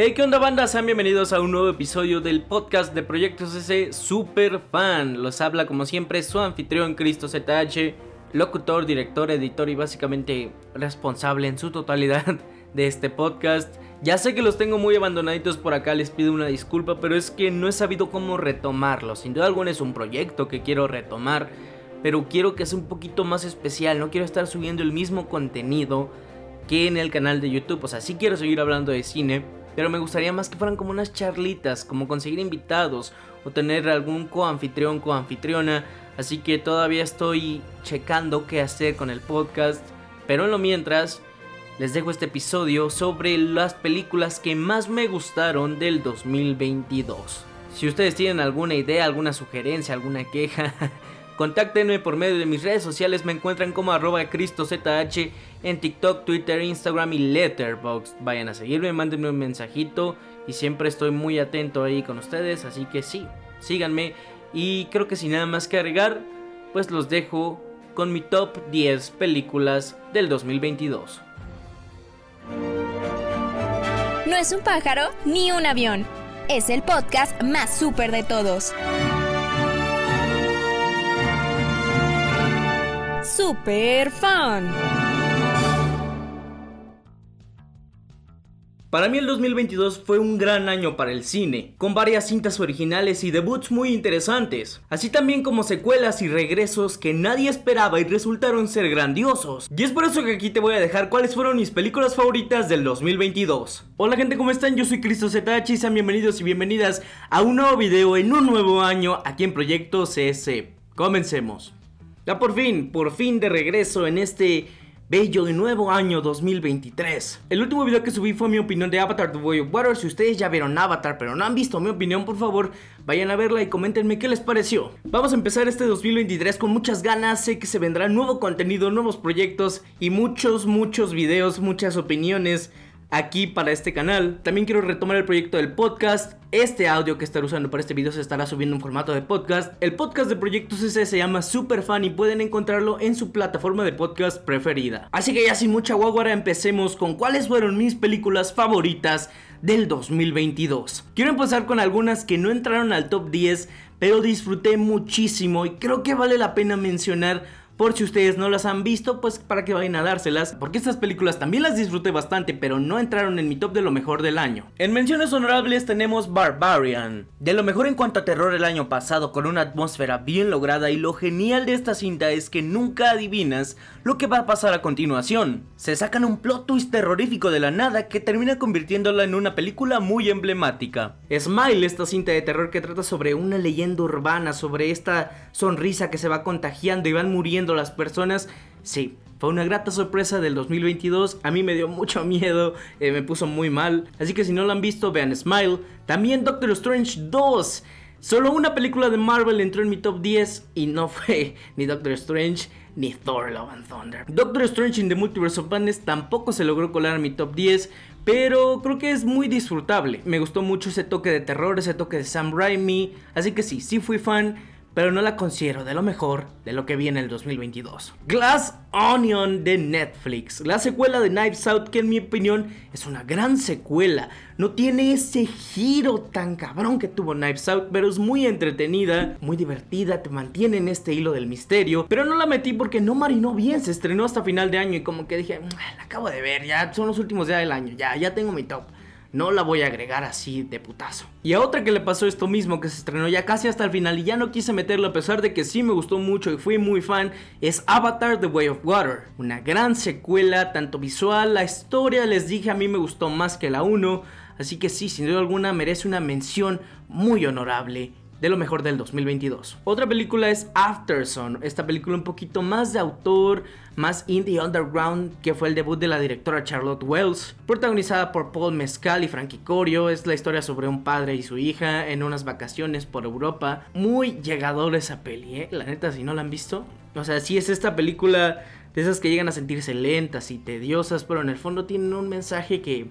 Hey, ¿qué onda banda? Sean bienvenidos a un nuevo episodio del podcast de Proyectos S Super Fan. Los habla como siempre su anfitrión Cristo ZH, locutor, director, editor y básicamente responsable en su totalidad de este podcast. Ya sé que los tengo muy abandonaditos por acá, les pido una disculpa, pero es que no he sabido cómo retomarlo. Sin duda alguna es un proyecto que quiero retomar, pero quiero que sea un poquito más especial. No quiero estar subiendo el mismo contenido que en el canal de YouTube. O sea, sí quiero seguir hablando de cine pero me gustaría más que fueran como unas charlitas, como conseguir invitados o tener algún coanfitrión, coanfitriona. Así que todavía estoy checando qué hacer con el podcast. Pero en lo mientras, les dejo este episodio sobre las películas que más me gustaron del 2022. Si ustedes tienen alguna idea, alguna sugerencia, alguna queja, Contáctenme por medio de mis redes sociales, me encuentran como arroba cristozh en TikTok, Twitter, Instagram y Letterboxd. Vayan a seguirme, mándenme un mensajito y siempre estoy muy atento ahí con ustedes, así que sí, síganme. Y creo que sin nada más que agregar, pues los dejo con mi top 10 películas del 2022. No es un pájaro ni un avión, es el podcast más súper de todos. Super Fan. Para mí el 2022 fue un gran año para el cine, con varias cintas originales y debuts muy interesantes, así también como secuelas y regresos que nadie esperaba y resultaron ser grandiosos. Y es por eso que aquí te voy a dejar cuáles fueron mis películas favoritas del 2022. Hola gente, ¿cómo están? Yo soy Cristo y sean bienvenidos y bienvenidas a un nuevo video en un nuevo año aquí en Proyecto CS. Comencemos. Ya por fin, por fin de regreso en este bello y nuevo año 2023. El último video que subí fue mi opinión de Avatar The Way of Water. Si ustedes ya vieron Avatar pero no han visto mi opinión, por favor, vayan a verla y coméntenme qué les pareció. Vamos a empezar este 2023 con muchas ganas. Sé que se vendrá nuevo contenido, nuevos proyectos y muchos, muchos videos, muchas opiniones aquí para este canal. También quiero retomar el proyecto del podcast. Este audio que estaré usando para este video se estará subiendo en formato de podcast. El podcast de Proyectos CC se llama Super Fan y pueden encontrarlo en su plataforma de podcast preferida. Así que ya sin mucha guagua, empecemos con cuáles fueron mis películas favoritas del 2022. Quiero empezar con algunas que no entraron al top 10, pero disfruté muchísimo y creo que vale la pena mencionar por si ustedes no las han visto, pues para que vayan a dárselas, porque estas películas también las disfruté bastante, pero no entraron en mi top de lo mejor del año. En menciones honorables tenemos Barbarian, de lo mejor en cuanto a terror el año pasado, con una atmósfera bien lograda y lo genial de esta cinta es que nunca adivinas lo que va a pasar a continuación. Se sacan un plot twist terrorífico de la nada que termina convirtiéndola en una película muy emblemática. Smile, esta cinta de terror que trata sobre una leyenda urbana, sobre esta sonrisa que se va contagiando y van muriendo las personas. Sí, fue una grata sorpresa del 2022. A mí me dio mucho miedo, eh, me puso muy mal. Así que si no lo han visto, vean Smile. También Doctor Strange 2. Solo una película de Marvel entró en mi top 10 y no fue ni Doctor Strange ni Thor Love and Thunder. Doctor Strange in the Multiverse of Madness tampoco se logró colar en mi top 10, pero creo que es muy disfrutable. Me gustó mucho ese toque de terror, ese toque de Sam Raimi, así que sí, sí fui fan pero no la considero de lo mejor de lo que viene el 2022. Glass Onion de Netflix, la secuela de Knives Out que en mi opinión es una gran secuela. No tiene ese giro tan cabrón que tuvo Knives Out, pero es muy entretenida, muy divertida, te mantiene en este hilo del misterio, pero no la metí porque no marinó bien, se estrenó hasta final de año y como que dije, la acabo de ver, ya son los últimos días del año, ya, ya tengo mi top no la voy a agregar así de putazo. Y a otra que le pasó esto mismo, que se estrenó ya casi hasta el final y ya no quise meterlo a pesar de que sí me gustó mucho y fui muy fan, es Avatar The Way of Water. Una gran secuela, tanto visual, la historia, les dije, a mí me gustó más que la 1, así que sí, sin duda alguna merece una mención muy honorable de lo mejor del 2022. Otra película es Afterson, esta película un poquito más de autor, más indie underground, que fue el debut de la directora Charlotte Wells, protagonizada por Paul Mescal y Frankie Corio, es la historia sobre un padre y su hija en unas vacaciones por Europa. Muy llegador esa peli, ¿eh? la neta si no la han visto. O sea, sí es esta película de esas que llegan a sentirse lentas y tediosas, pero en el fondo tienen un mensaje que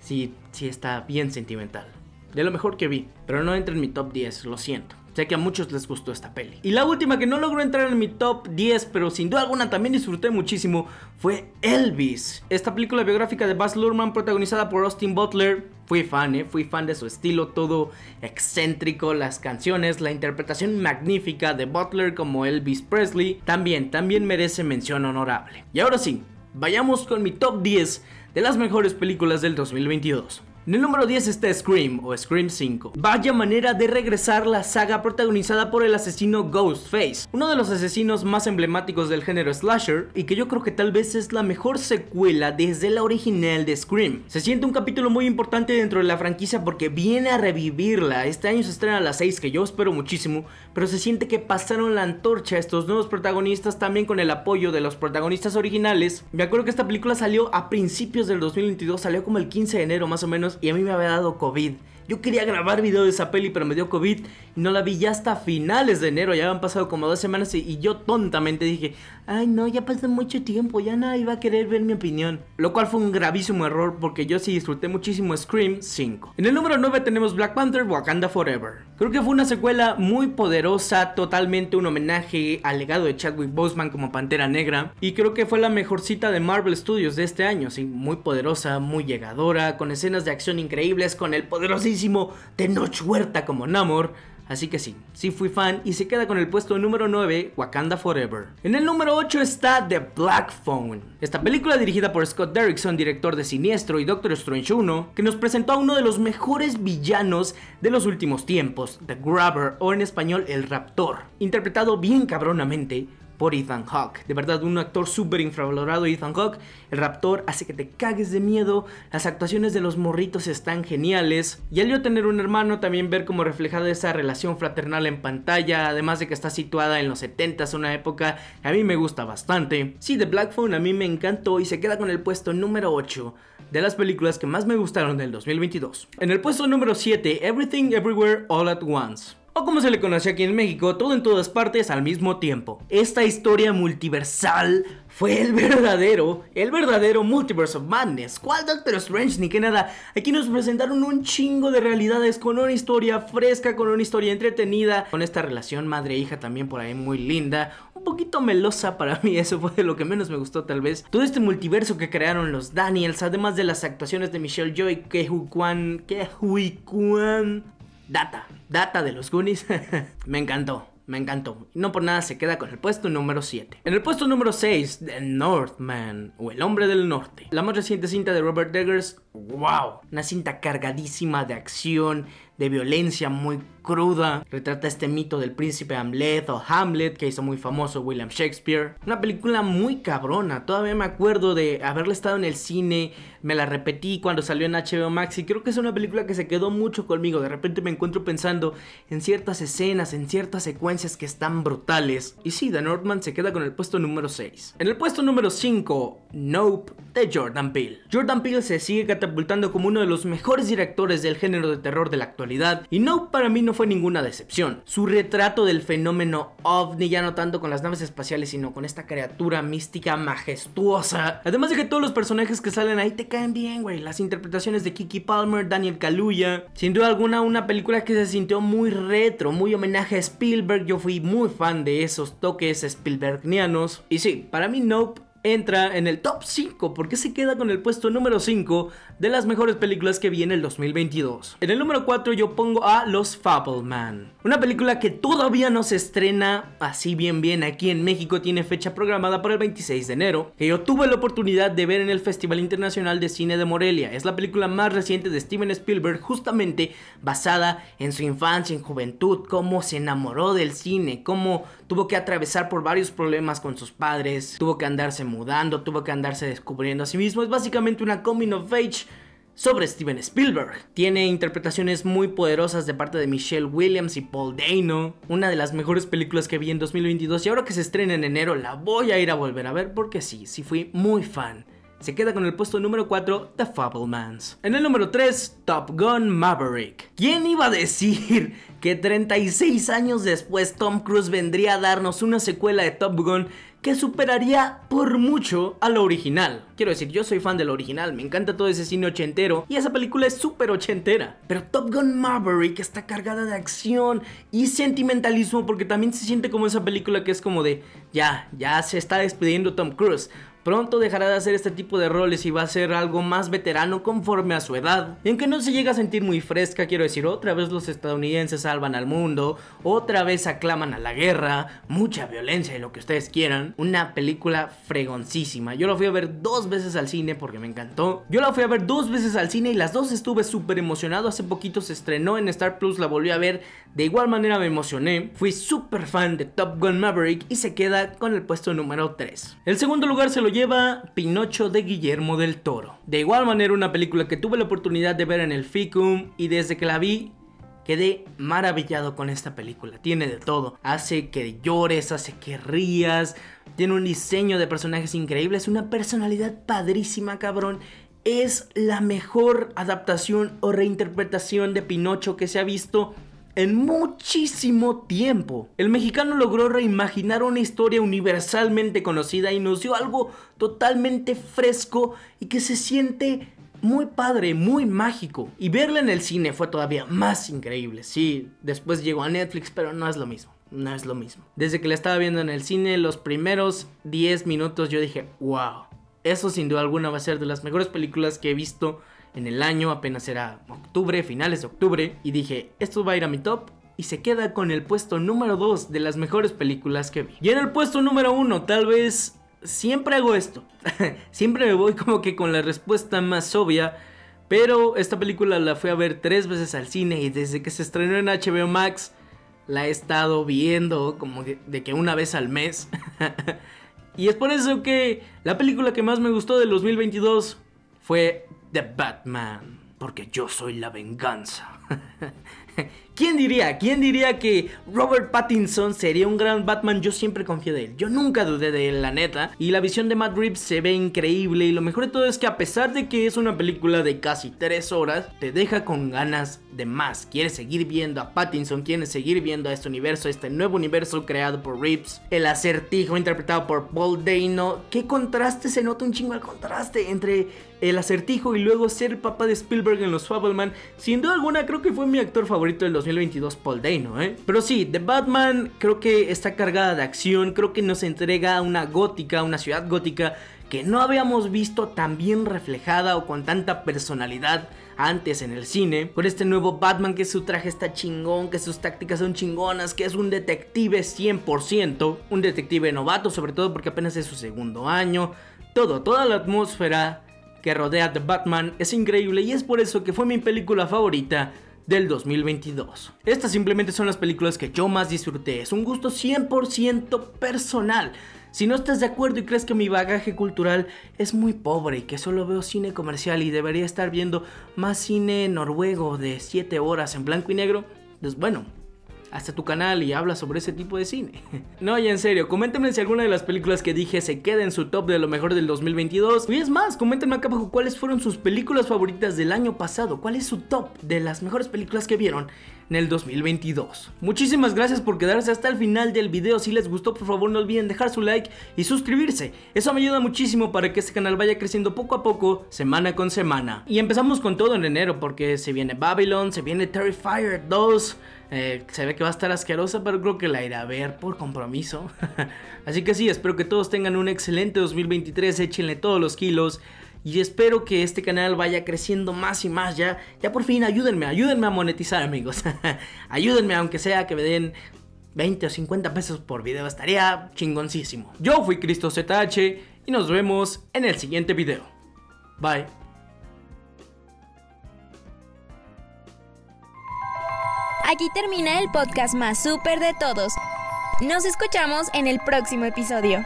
sí, sí está bien sentimental de lo mejor que vi, pero no entra en mi top 10, lo siento. Sé que a muchos les gustó esta peli. Y la última que no logró entrar en mi top 10, pero sin duda alguna también disfruté muchísimo, fue Elvis. Esta película biográfica de Baz Luhrmann protagonizada por Austin Butler. Fui fan, ¿eh? Fui fan de su estilo, todo excéntrico, las canciones, la interpretación magnífica de Butler como Elvis Presley. También, también merece mención honorable. Y ahora sí, vayamos con mi top 10 de las mejores películas del 2022. En el número 10 está Scream o Scream 5. Vaya manera de regresar la saga protagonizada por el asesino Ghostface, uno de los asesinos más emblemáticos del género slasher y que yo creo que tal vez es la mejor secuela desde la original de Scream. Se siente un capítulo muy importante dentro de la franquicia porque viene a revivirla. Este año se estrena a las 6 que yo espero muchísimo, pero se siente que pasaron la antorcha a estos nuevos protagonistas también con el apoyo de los protagonistas originales. Me acuerdo que esta película salió a principios del 2022, salió como el 15 de enero más o menos y a mí me había dado COVID. Yo quería grabar video de esa peli, pero me dio COVID y no la vi ya hasta finales de enero. Ya habían pasado como dos semanas y, yo tontamente dije, ay no, ya pasó mucho tiempo, ya nadie iba a querer ver mi opinión. Lo cual fue un gravísimo error porque yo sí disfruté muchísimo Scream 5. En el número 9 tenemos Black Panther Wakanda Forever. Creo que fue una secuela muy poderosa, totalmente un homenaje al legado de Chadwick Boseman como Pantera Negra. Y creo que fue la mejor cita de Marvel Studios de este año, sí, muy poderosa, muy llegadora, con escenas de acción increíbles, con el poderosísimo de Noche Huerta como Namor. Así que sí, sí fui fan y se queda con el puesto número 9, Wakanda Forever. En el número 8 está The Black Phone. Esta película dirigida por Scott Derrickson, director de Siniestro y Doctor Strange 1, que nos presentó a uno de los mejores villanos de los últimos tiempos, The Grabber o en español El Raptor, interpretado bien cabronamente por Ethan Hawke. De verdad, un actor súper infravalorado, Ethan Hawke. El raptor hace que te cagues de miedo. Las actuaciones de los morritos están geniales. Y al yo tener un hermano, también ver como reflejada esa relación fraternal en pantalla. Además de que está situada en los 70s, una época que a mí me gusta bastante. Sí, The Black Phone a mí me encantó y se queda con el puesto número 8 de las películas que más me gustaron del 2022. En el puesto número 7, Everything Everywhere All at Once o como se le conoce aquí en México, todo en todas partes al mismo tiempo. Esta historia multiversal fue el verdadero, el verdadero Multiverse of Madness. ¿Cuál Doctor Strange ni que nada? Aquí nos presentaron un chingo de realidades con una historia fresca, con una historia entretenida, con esta relación madre-hija también por ahí muy linda, un poquito melosa para mí, eso fue de lo que menos me gustó tal vez. Todo este multiverso que crearon los Daniels, además de las actuaciones de Michelle Joy, Kehu Kwan, Kehui Kwan, Data, Data de los Goonies. me encantó. Me encantó. No por nada se queda con el puesto número 7. En el puesto número 6, The Northman, o El Hombre del Norte. La más reciente cinta de Robert Eggers. ¡Wow! Una cinta cargadísima de acción, de violencia muy cruda. Retrata este mito del príncipe Hamlet o Hamlet que hizo muy famoso William Shakespeare. Una película muy cabrona. Todavía me acuerdo de haberla estado en el cine. Me la repetí cuando salió en HBO Max y creo que es una película que se quedó mucho conmigo. De repente me encuentro pensando en ciertas escenas, en ciertas secuencias que están brutales. Y sí, The Northman se queda con el puesto número 6. En el puesto número 5, Nope de Jordan Peele. Jordan Peele se sigue catapultando como uno de los mejores directores del género de terror de la actualidad. Y Nope para mí no fue ninguna decepción. Su retrato del fenómeno ovni, ya no tanto con las naves espaciales, sino con esta criatura mística majestuosa. Además de que todos los personajes que salen ahí te caen bien, güey. Las interpretaciones de Kiki Palmer, Daniel Kaluuya. Sin duda alguna, una película que se sintió muy retro, muy homenaje a Spielberg. Yo fui muy fan de esos toques Spielbergianos. Y sí, para mí Nope entra en el top 5 porque se queda con el puesto número 5 de las mejores películas que vi en el 2022. En el número 4 yo pongo a Los Fableman, una película que todavía no se estrena así bien bien aquí en México, tiene fecha programada para el 26 de enero, que yo tuve la oportunidad de ver en el Festival Internacional de Cine de Morelia. Es la película más reciente de Steven Spielberg, justamente basada en su infancia, en juventud, cómo se enamoró del cine, cómo tuvo que atravesar por varios problemas con sus padres, tuvo que andarse mudando, tuvo que andarse descubriendo a sí mismo. Es básicamente una coming of age sobre Steven Spielberg. Tiene interpretaciones muy poderosas de parte de Michelle Williams y Paul Dano, una de las mejores películas que vi en 2022 y ahora que se estrena en enero la voy a ir a volver a ver porque sí, sí fui muy fan. Se queda con el puesto número 4 The Fablemans. En el número 3, Top Gun Maverick. ¿Quién iba a decir que 36 años después Tom Cruise vendría a darnos una secuela de Top Gun que superaría por mucho a lo original. Quiero decir, yo soy fan del original, me encanta todo ese cine ochentero y esa película es súper ochentera. Pero Top Gun Maverick está cargada de acción y sentimentalismo porque también se siente como esa película que es como de, ya, ya se está despidiendo Tom Cruise. Pronto dejará de hacer este tipo de roles y va a ser algo más veterano conforme a su edad. Y aunque no se llega a sentir muy fresca, quiero decir, otra vez los estadounidenses salvan al mundo, otra vez aclaman a la guerra, mucha violencia y lo que ustedes quieran. Una película fregoncísima. Yo la fui a ver dos veces al cine porque me encantó. Yo la fui a ver dos veces al cine y las dos estuve súper emocionado. Hace poquito se estrenó en Star Plus, la volví a ver. De igual manera me emocioné. Fui súper fan de Top Gun Maverick y se queda con el puesto número 3. El segundo lugar se lo lleva Pinocho de Guillermo del Toro. De igual manera una película que tuve la oportunidad de ver en el FICUM y desde que la vi quedé maravillado con esta película. Tiene de todo. Hace que llores, hace que rías. Tiene un diseño de personajes increíbles, una personalidad padrísima, cabrón. Es la mejor adaptación o reinterpretación de Pinocho que se ha visto en muchísimo tiempo. El mexicano logró reimaginar una historia universalmente conocida y nos dio algo totalmente fresco y que se siente muy padre, muy mágico. Y verla en el cine fue todavía más increíble. Sí, después llegó a Netflix, pero no es lo mismo. No es lo mismo. Desde que la estaba viendo en el cine, los primeros 10 minutos yo dije, wow, eso sin duda alguna va a ser de las mejores películas que he visto en el año, apenas era octubre, finales de octubre, y dije, esto va a ir a mi top. Y se queda con el puesto número 2 de las mejores películas que vi. Y en el puesto número 1, tal vez siempre hago esto. siempre me voy como que con la respuesta más obvia. Pero esta película la fui a ver tres veces al cine y desde que se estrenó en HBO Max la he estado viendo como de que una vez al mes. y es por eso que la película que más me gustó del 2022 fue The Batman, porque yo soy la venganza. ¿Quién diría? ¿Quién diría que Robert Pattinson sería un gran Batman? Yo siempre confié de él. Yo nunca dudé de él, la neta. Y la visión de Matt Reeves se ve increíble. Y lo mejor de todo es que a pesar de que es una película de casi 3 horas, te deja con ganas de más. Quieres seguir viendo a Pattinson, quieres seguir viendo a este universo, este nuevo universo creado por Reeves. El acertijo interpretado por Paul Dano. ¿Qué contraste? Se nota un chingo el contraste entre el acertijo y luego ser el papá de Spielberg en los Fableman. Sin duda alguna, creo que fue mi actor favorito del 2022, Paul Dano, ¿eh? Pero sí, The Batman creo que está cargada de acción, creo que nos entrega una gótica, una ciudad gótica que no habíamos visto tan bien reflejada o con tanta personalidad antes en el cine, con este nuevo Batman que su traje está chingón, que sus tácticas son chingonas, que es un detective 100%, un detective novato sobre todo porque apenas es su segundo año, todo, toda la atmósfera que rodea The Batman es increíble y es por eso que fue mi película favorita del 2022. Estas simplemente son las películas que yo más disfruté, es un gusto 100% personal. Si no estás de acuerdo y crees que mi bagaje cultural es muy pobre y que solo veo cine comercial y debería estar viendo más cine noruego de 7 horas en blanco y negro, pues bueno, hasta tu canal y habla sobre ese tipo de cine. no, ya en serio, coméntenme si alguna de las películas que dije se queda en su top de lo mejor del 2022. Y es más, coméntenme acá abajo cuáles fueron sus películas favoritas del año pasado, cuál es su top de las mejores películas que vieron en el 2022. Muchísimas gracias por quedarse hasta el final del video. Si les gustó, por favor no olviden dejar su like y suscribirse. Eso me ayuda muchísimo para que este canal vaya creciendo poco a poco, semana con semana. Y empezamos con todo en enero porque se viene Babylon, se viene Terrifier 2. Eh, se ve que va a estar asquerosa, pero creo que la iré a ver por compromiso. Así que sí, espero que todos tengan un excelente 2023, échenle todos los kilos. Y espero que este canal vaya creciendo más y más ya. Ya por fin ayúdenme, ayúdenme a monetizar amigos. ayúdenme aunque sea que me den 20 o 50 pesos por video. Estaría chingoncísimo. Yo fui Cristo ZH y nos vemos en el siguiente video. Bye. Aquí termina el podcast más súper de todos. Nos escuchamos en el próximo episodio.